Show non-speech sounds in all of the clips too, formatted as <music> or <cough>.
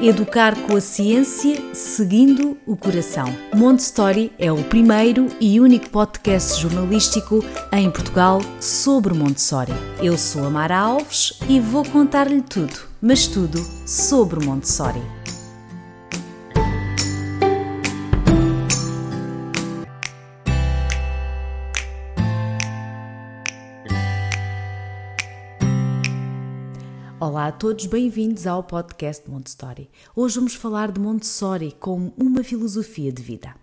Educar com a ciência, seguindo o coração. Montessori é o primeiro e único podcast jornalístico em Portugal sobre Montessori. Eu sou a Mara Alves e vou contar-lhe tudo, mas tudo sobre Montessori. Olá a todos, bem-vindos ao podcast Montessori. Hoje vamos falar de Montessori como uma filosofia de vida.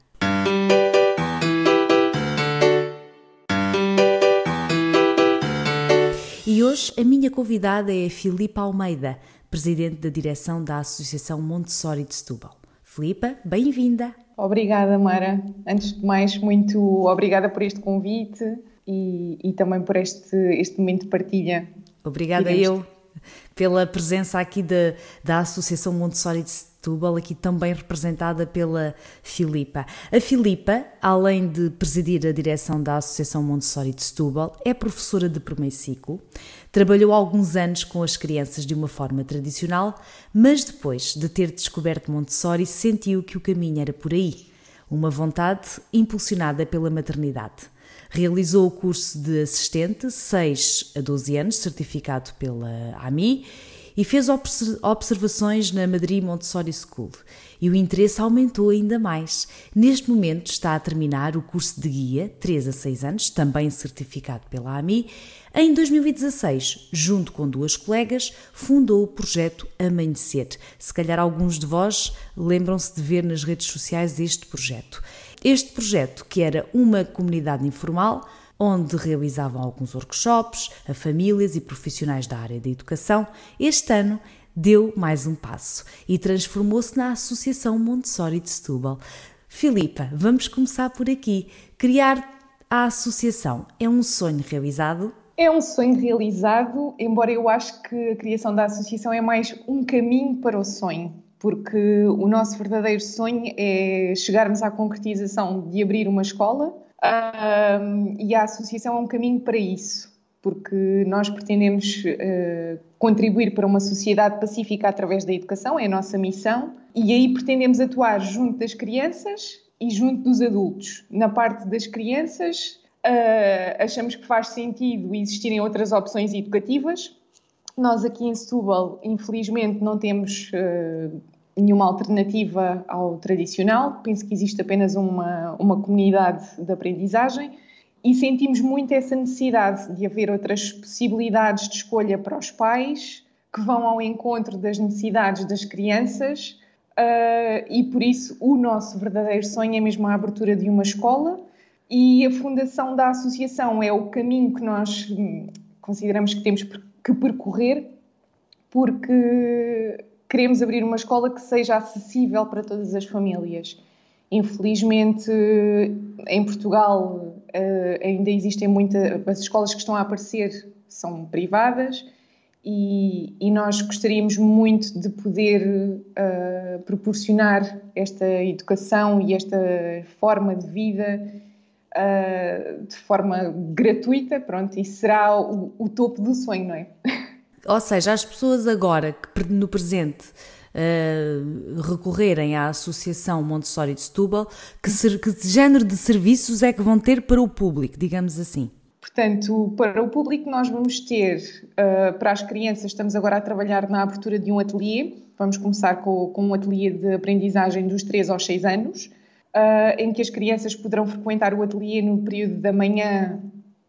E hoje a minha convidada é a Filipa Almeida, presidente da direção da Associação Montessori de Setúbal. Filipa, bem-vinda. Obrigada, Mara. Antes de mais, muito obrigada por este convite e, e também por este, este momento de partilha. Obrigada eu pela presença aqui da, da Associação Montessori de Setúbal, aqui também representada pela Filipa. A Filipa, além de presidir a direção da Associação Montessori de Setúbal, é professora de primeiro ciclo, trabalhou alguns anos com as crianças de uma forma tradicional, mas depois de ter descoberto Montessori, sentiu que o caminho era por aí, uma vontade impulsionada pela maternidade. Realizou o curso de assistente 6 a 12 anos, certificado pela AMI, e fez observações na Madrid Montessori School. E o interesse aumentou ainda mais. Neste momento está a terminar o curso de guia, 3 a 6 anos, também certificado pela AMI. Em 2016, junto com duas colegas, fundou o projeto Amanhecer. Se calhar alguns de vós lembram-se de ver nas redes sociais este projeto. Este projeto, que era uma comunidade informal, onde realizavam alguns workshops a famílias e profissionais da área da educação, este ano deu mais um passo e transformou-se na Associação Montessori de Setúbal. Filipa, vamos começar por aqui. Criar a associação é um sonho realizado? É um sonho realizado, embora eu acho que a criação da associação é mais um caminho para o sonho porque o nosso verdadeiro sonho é chegarmos à concretização de abrir uma escola um, e a associação é um caminho para isso, porque nós pretendemos uh, contribuir para uma sociedade pacífica através da educação, é a nossa missão, e aí pretendemos atuar junto das crianças e junto dos adultos. Na parte das crianças, uh, achamos que faz sentido existirem outras opções educativas, nós aqui em Setúbal, infelizmente, não temos uh, nenhuma alternativa ao tradicional. Penso que existe apenas uma, uma comunidade de aprendizagem e sentimos muito essa necessidade de haver outras possibilidades de escolha para os pais que vão ao encontro das necessidades das crianças. Uh, e por isso o nosso verdadeiro sonho é mesmo a abertura de uma escola e a fundação da associação é o caminho que nós consideramos que temos que percorrer, porque queremos abrir uma escola que seja acessível para todas as famílias. Infelizmente, em Portugal eh, ainda existem muitas. As escolas que estão a aparecer são privadas e, e nós gostaríamos muito de poder uh, proporcionar esta educação e esta forma de vida uh, de forma gratuita, pronto, e será o, o, topo do sonho, não é? <laughs> Ou seja, as pessoas agora que no presente uh, recorrerem à Associação Montessori de Setúbal, que, ser, que género de serviços é que vão ter para o público, digamos assim? Portanto, para o público nós vamos ter, uh, para as crianças, estamos agora a trabalhar na abertura de um ateliê, vamos começar com, com um ateliê de aprendizagem dos 3 aos 6 anos, uh, em que as crianças poderão frequentar o ateliê no período da manhã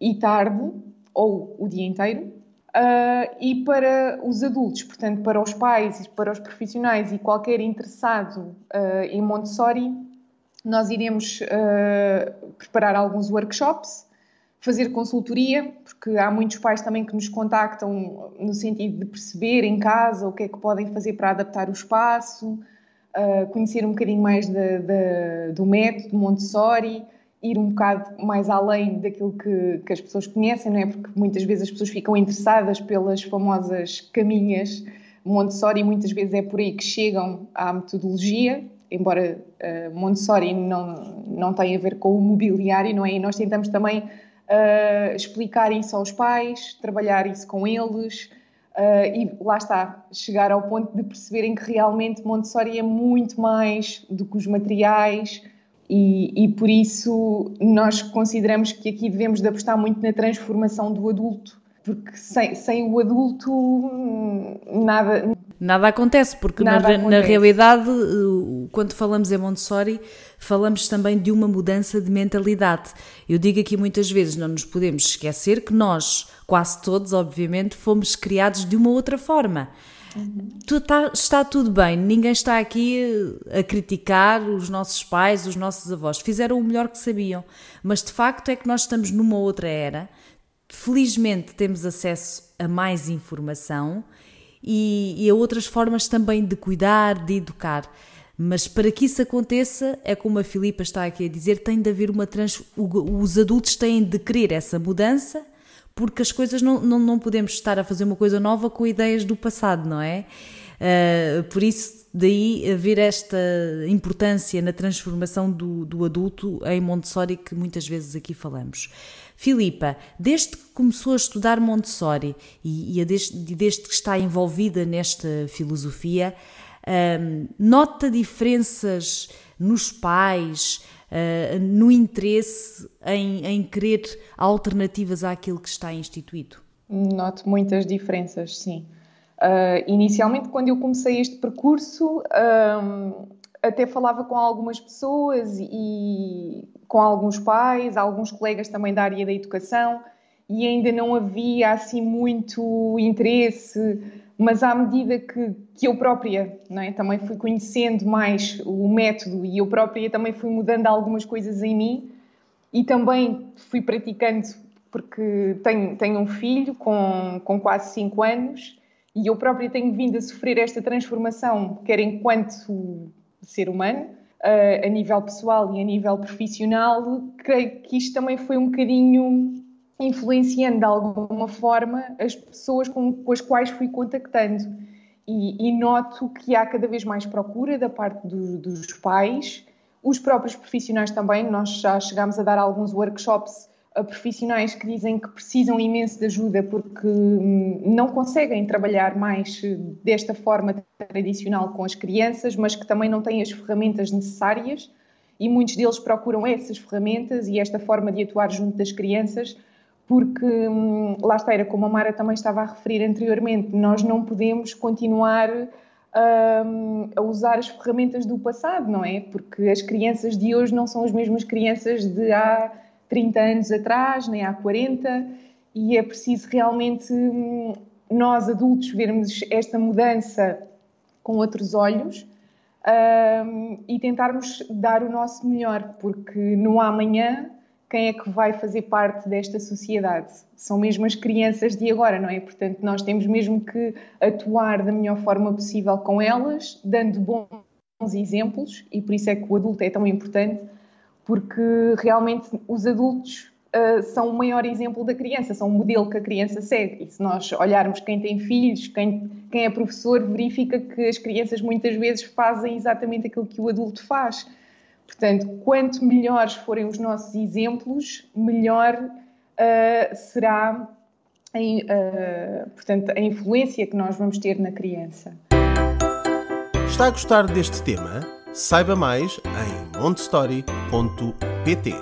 e tarde, ou o dia inteiro. Uh, e para os adultos, portanto, para os pais, para os profissionais e qualquer interessado uh, em Montessori, nós iremos uh, preparar alguns workshops, fazer consultoria, porque há muitos pais também que nos contactam no sentido de perceber em casa o que é que podem fazer para adaptar o espaço, conhecer um bocadinho mais de, de, do método Montessori, ir um bocado mais além daquilo que, que, as pessoas conhecem, não é? Porque muitas vezes as pessoas ficam interessadas pelas famosas caminhas Montessori muitas vezes é por aí que chegam à metodologia, embora uh, Montessori não, não tenha a ver com o mobiliário, não é? E nós tentamos também uh, explicar isso aos pais, trabalhar isso com eles, Uh, e lá está, chegar ao ponto de perceberem que realmente Montessori é muito mais do que os materiais e, e, por isso nós consideramos que aqui devemos de apostar muito na transformação do adulto, porque sem, sem o adulto hum, nada... Nada acontece, porque na, acontece. na realidade, quando falamos em Montessori, falamos também de uma mudança de mentalidade. Eu digo aqui muitas vezes, não nos podemos esquecer que nós quase todos, obviamente, fomos criados de uma outra forma. Uhum. Está, está tudo bem, ninguém está aqui a criticar os nossos pais, os nossos avós. Fizeram o melhor que sabiam, mas de facto é que nós estamos numa outra era. Felizmente temos acesso a mais informação e, e a outras formas também de cuidar, de educar. Mas para que isso aconteça, é como a Filipa está aqui a dizer, tem de haver uma trans... Os adultos têm de querer essa mudança porque as coisas não, não, não podemos estar a fazer uma coisa nova com ideias do passado, não é? Uh, por isso, daí haver esta importância na transformação do, do adulto em Montessori que muitas vezes aqui falamos. Filipa, desde que começou a estudar Montessori e, e desde, desde, que está envolvida nesta filosofia, um, ah, nota diferenças nos pais, uh, no interesse em, em querer alternativas àquilo que está instituído? Noto muitas diferenças, sim. Uh, inicialmente, quando eu comecei este percurso, um, até falava com algumas pessoas e com alguns pais, alguns colegas também da área da educação, e ainda não havia assim muito interesse mas à medida que, que eu própria é? também fui conhecendo mais o método e eu própria também fui mudando algumas coisas em mim e também fui praticando, porque tenho, tenho um filho com, com quase 5 anos e eu própria tenho vindo a sofrer esta transformação, quer enquanto ser humano, a nível pessoal e a nível profissional, creio que isto também foi um bocadinho influenciando de alguma forma as pessoas com, com as quais fui contactando. E, e, noto que há cada vez mais procura da parte do, dos pais, os próprios profissionais também. Nós já chegámos a dar alguns workshops a profissionais que dizem que precisam imenso de ajuda porque hum, não conseguem trabalhar mais desta forma tradicional com as crianças, mas que também não têm as ferramentas necessárias e muitos deles procuram essas ferramentas e esta forma de atuar junto das crianças porque hum, lá está, era como a Mara também estava a referir anteriormente, nós não podemos continuar hum, a usar as ferramentas do passado, não é? Porque as crianças de hoje não são as mesmas crianças de há 30 anos atrás, nem há 40, e é preciso realmente hum, nós adultos vermos esta mudança com outros olhos um, e tentarmos dar o nosso melhor, porque no amanhã quem é que vai fazer parte desta sociedade? São mesmo as crianças de agora, não é? Portanto, nós temos mesmo que atuar da melhor forma possível com elas, dando bons exemplos, e por isso é que o adulto é tão importante, porque realmente os adultos uh, são o maior exemplo da criança, são o modelo que a criança segue. E se nós olharmos quem tem filhos, quem, quem é professor, verifica que as crianças muitas vezes fazem exatamente aquilo que o adulto faz Portanto, quanto melhores forem os nossos exemplos, melhor uh, será a, uh, portanto, a influência que nós vamos ter na criança. Está a gostar deste tema? Saiba mais em montestory.pt.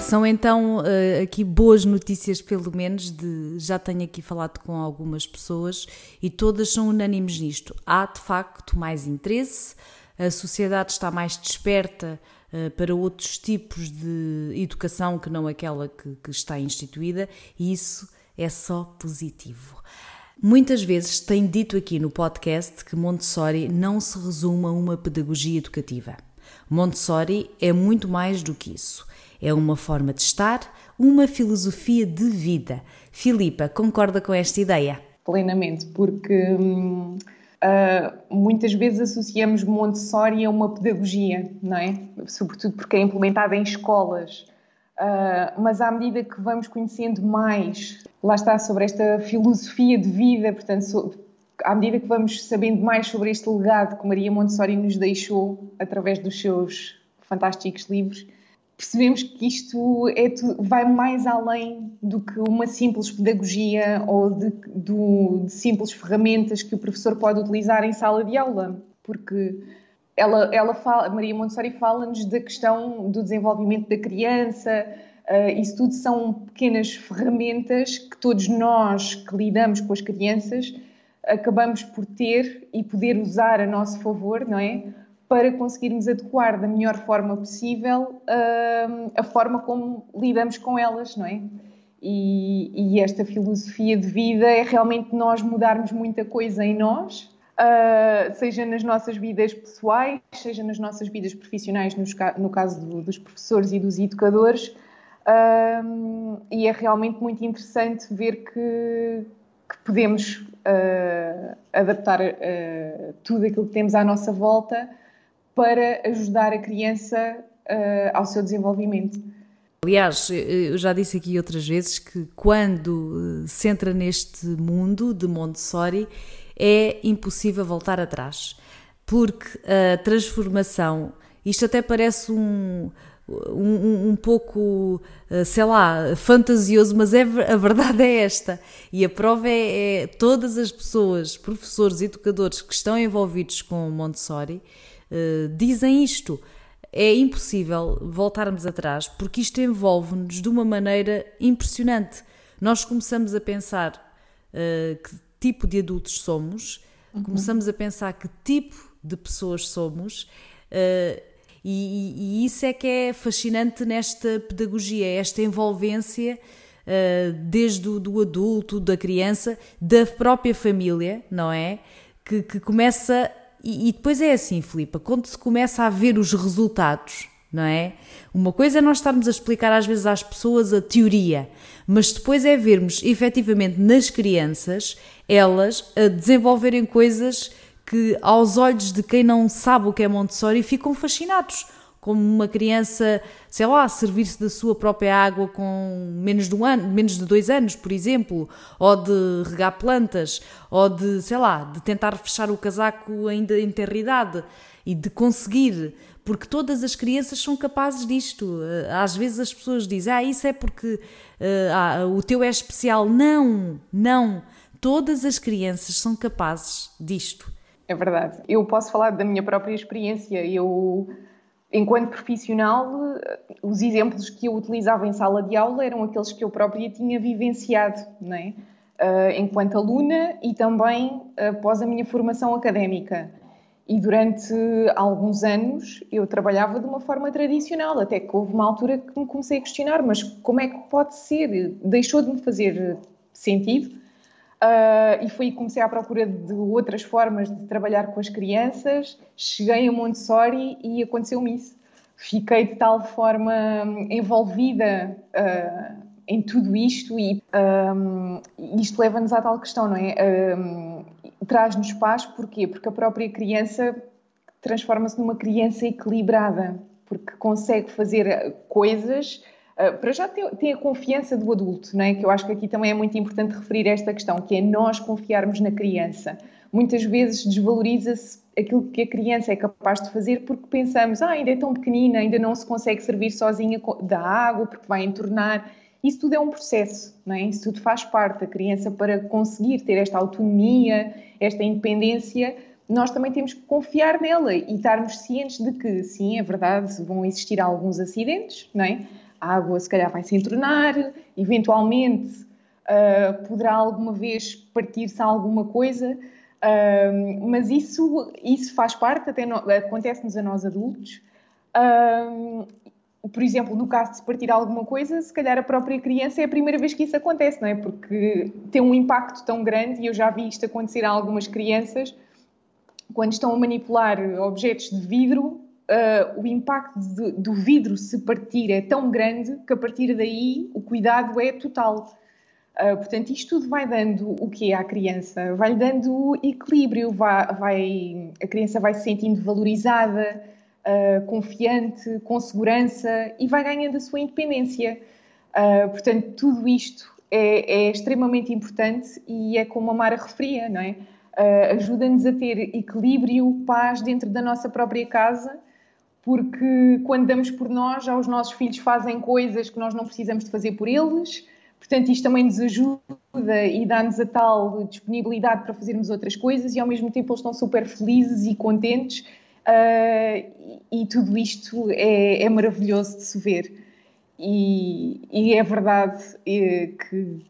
São então uh, aqui boas notícias, pelo menos, de já tenho aqui falado com algumas pessoas e todas são unânimes nisto. Há de facto mais interesse, a sociedade está mais desperta uh, para outros tipos de educação que não aquela que, que está instituída, e isso é só positivo. Muitas vezes tenho dito aqui no podcast que Montessori não se resume a uma pedagogia educativa. Montessori é muito mais do que isso. É uma forma de estar, uma filosofia de vida. Filipa, concorda com esta ideia? Plenamente, porque hum, Uh, muitas vezes associamos Montessori a uma pedagogia, não é? Sobretudo porque é implementada em escolas. Uh, mas à medida que vamos conhecendo mais, lá está, sobre esta filosofia de vida, portanto, so, à medida que vamos sabendo mais sobre este legado que Maria Montessori nos deixou através dos seus fantásticos livros, percebemos que isto é, vai mais além do que uma simples pedagogia ou de, do, de simples ferramentas que o professor pode utilizar em sala de aula, porque ela, ela fala, Maria Montessori fala-nos da questão do desenvolvimento da criança, uh, isso tudo são pequenas ferramentas que todos nós que lidamos com as crianças acabamos por ter e poder usar a nosso favor, não é? Para conseguirmos adequar da melhor forma possível uh, a forma como lidamos com elas, não é? E, e, esta filosofia de vida é realmente nós mudarmos muita coisa em nós, uh, seja nas nossas vidas pessoais, seja nas nossas vidas profissionais, nos, no caso do, dos professores e dos educadores. Uh, e é realmente muito interessante ver que, que podemos uh, adaptar tudo aquilo que temos à nossa volta para ajudar a criança uh, ao seu desenvolvimento. Aliás, eu já disse aqui outras vezes que quando eh, se entra neste mundo de Montessori é impossível voltar atrás, porque a transformação, isto até parece um, um, um, pouco, eh, sei lá, fantasioso, mas é, a verdade é esta. E a prova é, é todas as pessoas, professores, educadores que estão envolvidos com Montessori, eh, dizem isto. É impossível voltarmos atrás porque isto envolve-nos de uma maneira impressionante. Nós começamos a pensar uh, que tipo de adultos somos, uhum. começamos a pensar que tipo de pessoas somos. Uh, e, e, isso é que é fascinante nesta pedagogia, esta envolvência uh, desde o do adulto, da criança, da própria família, não é? Que, que começa e, e depois é assim, Filipa, quando se começa a ver os resultados, não é? Uma coisa é nós estarmos a explicar às vezes às pessoas a teoria, mas depois é vermos efetivamente nas crianças elas a desenvolverem coisas que aos olhos de quem não sabe o que é Montessori ficam fascinados como uma criança, sei lá, servir-se da sua própria água com menos de um ano, menos de dois anos, por exemplo, ou de regar plantas, ou de, sei lá, de tentar fechar o casaco ainda em terridade e de conseguir, porque todas as crianças são capazes disto. Eh, às vezes as pessoas dizem, ah, isso é porque uh, ah, o teu é especial. Não, não. Todas as crianças são capazes disto. É verdade. Eu posso falar da minha própria experiência. Eu enquanto profissional, os exemplos que eu utilizava em sala de aula eram aqueles que eu própria tinha vivenciado, não? Uh, enquanto aluna e também após a minha formação académica. E durante alguns anos eu trabalhava de uma forma tradicional, até que houve uma altura que me comecei a questionar: mas como é que pode ser? Deixou de me fazer sentido Uh, e fui comecei à procura de outras formas de trabalhar com as crianças. Cheguei a Montessori e aconteceu-me isso. Fiquei de tal forma envolvida uh, em tudo isto e um, isto leva-nos à tal questão, não é? Um, Traz-nos paz, porquê? Porque a própria criança transforma-se numa criança equilibrada, porque consegue fazer coisas ah, para já tem, a confiança do adulto, não é? que eu acho que aqui também é muito importante referir esta questão, que é nós confiarmos na criança. Muitas vezes desvaloriza-se aquilo que a criança é capaz de fazer porque pensamos, ah, ainda é tão pequenina, ainda não se consegue servir sozinha da água porque vai entornar. Isso tudo é um processo, não é? Isso tudo faz parte. A criança, para conseguir ter esta autonomia, esta independência, nós também temos que confiar nela e estarmos cientes de que, sim, é verdade, vão existir alguns acidentes, não é? A água se calhar vai se entornar, eventualmente uh, poderá alguma vez partir-se alguma coisa, uh, mas isso, isso faz parte, até acontece-nos a nós adultos. Uh, por exemplo, no caso de se partir alguma coisa, se calhar a própria criança é a primeira vez que isso acontece, não é? Porque tem um impacto tão grande, e eu já vi isto acontecer a algumas crianças, quando estão a manipular objetos de vidro, uh, o impacto de, do vidro se partir é tão grande que a partir daí o cuidado é total. Uh, portanto, isto tudo vai dando o que à criança? Vai lhe dando equilíbrio, vai, vai, a criança vai se sentindo valorizada, uh, confiante, com segurança e vai ganhando a sua independência. Uh, portanto, tudo isto é, é, extremamente importante e é como a Mara referia, não é? ajuda-nos a ter equilíbrio, paz dentro da nossa própria casa porque quando damos por nós, já os nossos filhos fazem coisas que nós não precisamos de fazer por eles. Portanto, isto também nos ajuda e dá-nos a tal disponibilidade para fazermos outras coisas e ao mesmo tempo eles estão super felizes e contentes uh, e, tudo isto é, é, maravilhoso de se ver. E, e é verdade é, que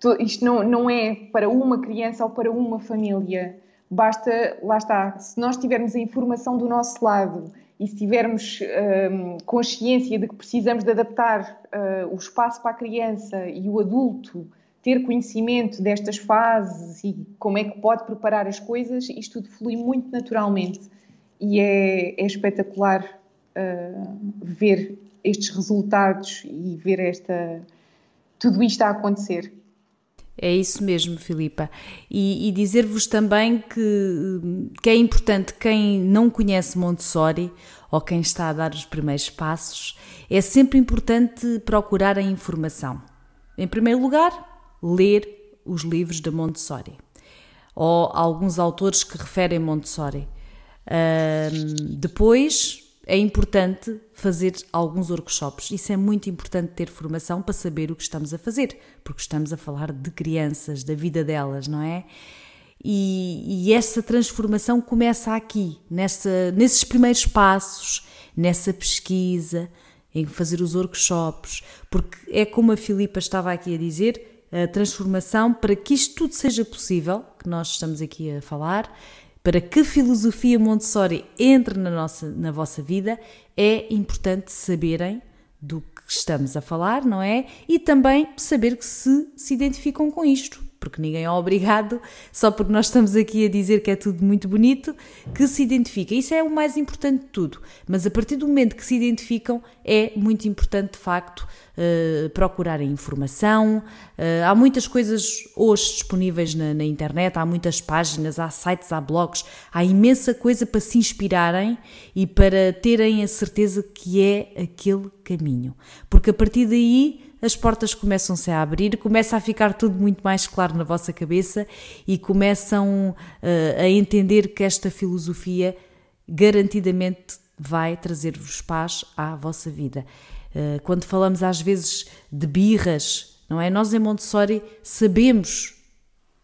to, isto não, não é para uma criança ou para uma família. Basta, lá está, se nós tivermos a informação do nosso lado e se tivermos um, consciência de que precisamos de adaptar uh, o espaço para a criança e o adulto ter conhecimento destas fases e como é que pode preparar as coisas, isto tudo flui muito naturalmente e é, é espetacular uh, ver estes resultados e ver esta tudo isto a acontecer. É isso mesmo, Filipa. E, e dizer-vos também que, que é importante quem não conhece Montessori ou quem está a dar os primeiros passos, é sempre importante procurar a informação. Em primeiro lugar, ler os livros de Montessori ou alguns autores que referem Montessori. Um, depois, é importante fazer alguns workshops. Isso é muito importante ter formação para saber o que estamos a fazer, porque estamos a falar de crianças, da vida delas, não é? E, e essa transformação começa aqui, nessa, nesses primeiros passos, nessa pesquisa, em fazer os workshops, porque é como a Filipa estava aqui a dizer, a transformação para que isto tudo seja possível, que nós estamos aqui a falar, para que filosofia Montessori entre na, nossa, na vossa vida, é importante saberem do que estamos a falar, não é? E também saber que se se identificam com isto porque ninguém é obrigado, só porque nós estamos aqui a dizer que é tudo muito bonito, que se identifica. Isso é o mais importante de tudo. Mas a partir do momento que se identificam, é muito importante, de facto, uh, procurarem informação. Uh, há muitas coisas hoje disponíveis na, na internet, há muitas páginas, há sites, há blogs, há imensa coisa para se inspirarem e para terem a certeza que é aquele caminho. Porque a partir daí as portas começam-se a abrir, começa a ficar tudo muito mais claro na vossa cabeça e começam uh, a entender que esta filosofia garantidamente vai trazer-vos paz à vossa vida. Uh, quando falamos às vezes de birras, não é? Nós em Montessori sabemos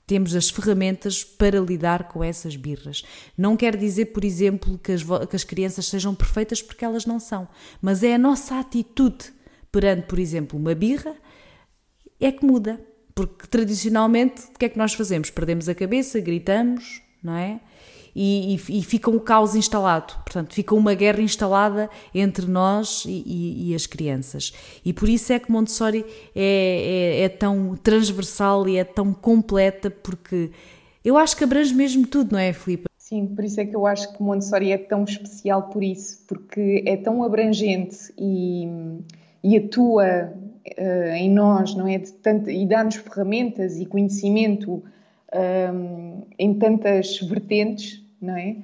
temos as ferramentas para lidar com essas birras. Não quer dizer, por exemplo, que as, que as, crianças sejam perfeitas porque elas não são, mas é a nossa atitude perante, por exemplo, uma birra, é que muda. Porque tradicionalmente, o que é que nós fazemos? Perdemos a cabeça, gritamos, não é? E, e, e fica um caos instalado. Portanto, fica uma guerra instalada entre nós e, e, as crianças. E por isso é que Montessori é, é, é tão transversal e é tão completa, porque eu acho que abrange mesmo tudo, não é, Filipe? Sim, por isso é que eu acho que Montessori é tão especial por isso, porque é tão abrangente e e atua uh, em nós, não é? Tanto, e dá-nos ferramentas e conhecimento um, ehm, em tantas vertentes, não é?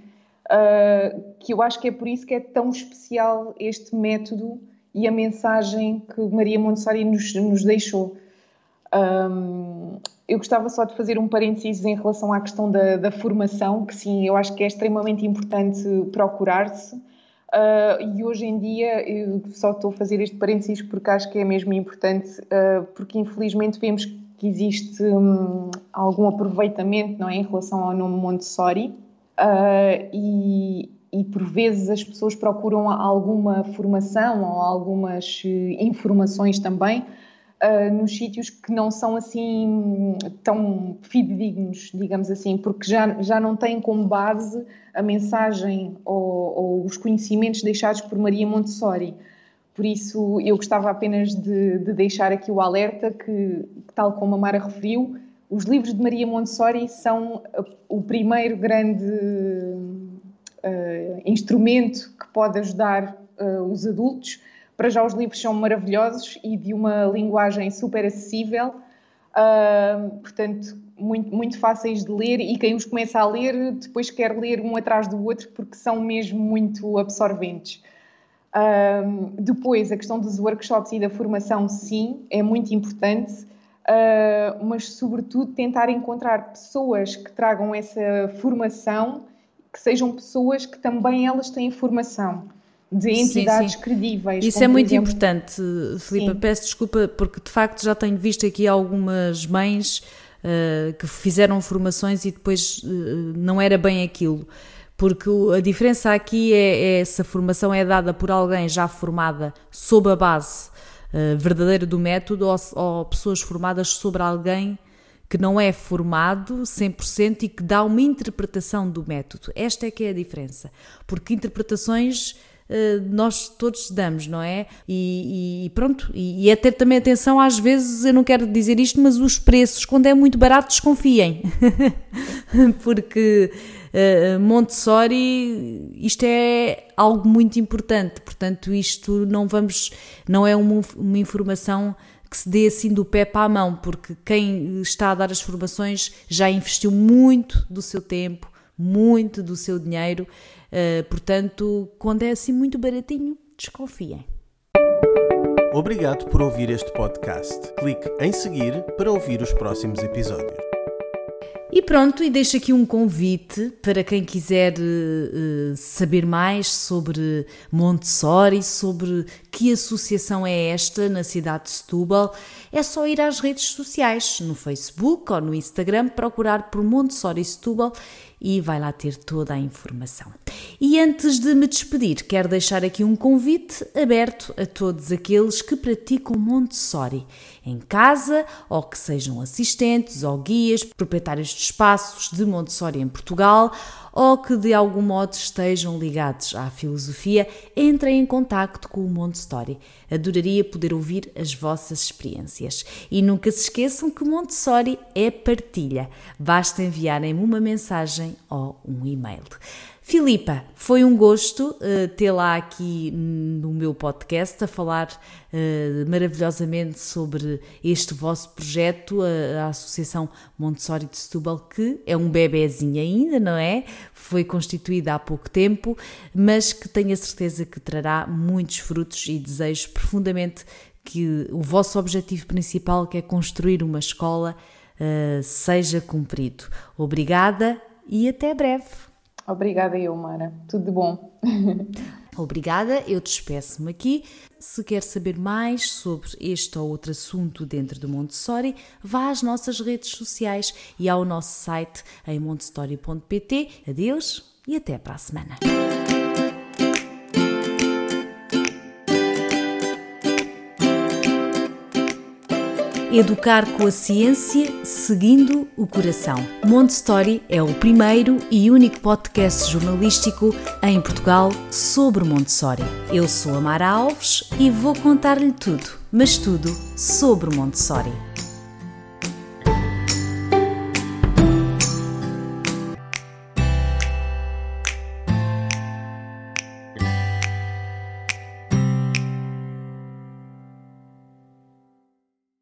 Uh, que eu acho que é por isso que é tão especial este método e a mensagem que Maria Montessori nos, nos deixou. Um, ehm, eu gostava só de fazer um parênteses em relação à questão da, da formação, que sim, eu acho que é extremamente importante procurar-se Uh, e hoje em dia, eu só estou a fazer este parênteses porque acho que é mesmo importante, uh, porque infelizmente vemos que existe um, algum aproveitamento não é, em relação ao nome Montessori. Uh, e, e por vezes as pessoas procuram alguma formação ou algumas informações também uh, nos sítios que não são assim tão fidedignos, digamos assim, porque já, já não têm como base a mensagem ou, ou os conhecimentos deixados por Maria Montessori. Por isso, eu gostava apenas de, de deixar aqui o alerta que, tal como a Mara referiu, os livros de Maria Montessori são o primeiro grande uh, instrumento que pode ajudar uh, os adultos para já os livros são maravilhosos e de uma linguagem super acessível, uh, portanto, muito, muito fáceis de ler e quem os começa a ler depois quer ler um atrás do outro porque são mesmo muito absorventes. Uh, depois, a questão dos workshops e da formação, sim, é muito importante, uh, mas sobretudo tentar encontrar pessoas que tragam essa formação, que sejam pessoas que também elas têm formação de entidades sim, sim. credíveis. Isso é muito exemplo... importante, Filipe. Peço desculpa porque de facto já tenho visto aqui algumas mães uh, que fizeram formações e depois uh, não era bem aquilo. Porque a diferença aqui é, é se a formação é dada por alguém já formada sob a base uh, verdadeira do método ou, ou pessoas formadas sobre alguém que não é formado 100% e que dá uma interpretação do método. Esta é que é a diferença. Porque interpretações nós todos damos, não é? E, e pronto, e, e, é ter também atenção, às vezes, eu não quero dizer isto, mas os preços, quando é muito barato, desconfiem. <laughs> Porque uh, Montessori, isto é algo muito importante, portanto, isto não vamos, não é uma, uma informação que se dê assim do pé para a mão, porque quem está a dar as formações já investiu muito do seu tempo, muito do seu dinheiro, uh, portanto, quando é assim muito baratinho, desconfiem. Obrigado por ouvir este podcast. Clique em seguir para ouvir os próximos episódios. E pronto, e deixo aqui um convite para quem quiser uh, saber mais sobre Montessori, sobre que associação é esta na cidade de Setúbal. É só ir às redes sociais, no Facebook ou no Instagram, procurar por Montessori Setúbal e vai lá ter toda a informação. E antes de me despedir, quero deixar aqui um convite aberto a todos aqueles que praticam Montessori, em casa ou que sejam assistentes ou guias, proprietários de espaços de Montessori em Portugal ou que de algum modo estejam ligados à filosofia, entrem em contacto com o Montessori. Adoraria poder ouvir as vossas experiências. E nunca se esqueçam que Montessori é partilha. Basta enviarem-me uma mensagem ou um e-mail. Filipa, foi um gosto uh, tê-la aqui no meu podcast a falar uh, maravilhosamente sobre este vosso projeto, a, a, Associação Montessori de Setúbal, que é um bebezinho ainda, não é? Foi constituída há pouco tempo, mas que tenho a certeza que trará muitos frutos e desejo profundamente que o vosso objetivo principal, que é construir uma escola, uh, seja cumprido. Obrigada e até breve. Obrigada eu, Mara. Tudo de bom. <laughs> Obrigada, eu despeço-me aqui. Se quer saber mais sobre este ou outro assunto dentro do Montessori, vá às nossas redes sociais e ao nosso site em montessori.pt. Adeus e até para a semana. Educar com a ciência, seguindo o coração. Montessori é o primeiro e único podcast jornalístico em Portugal sobre Montessori. Eu sou a Mara Alves e vou contar-lhe tudo, mas tudo sobre Montessori.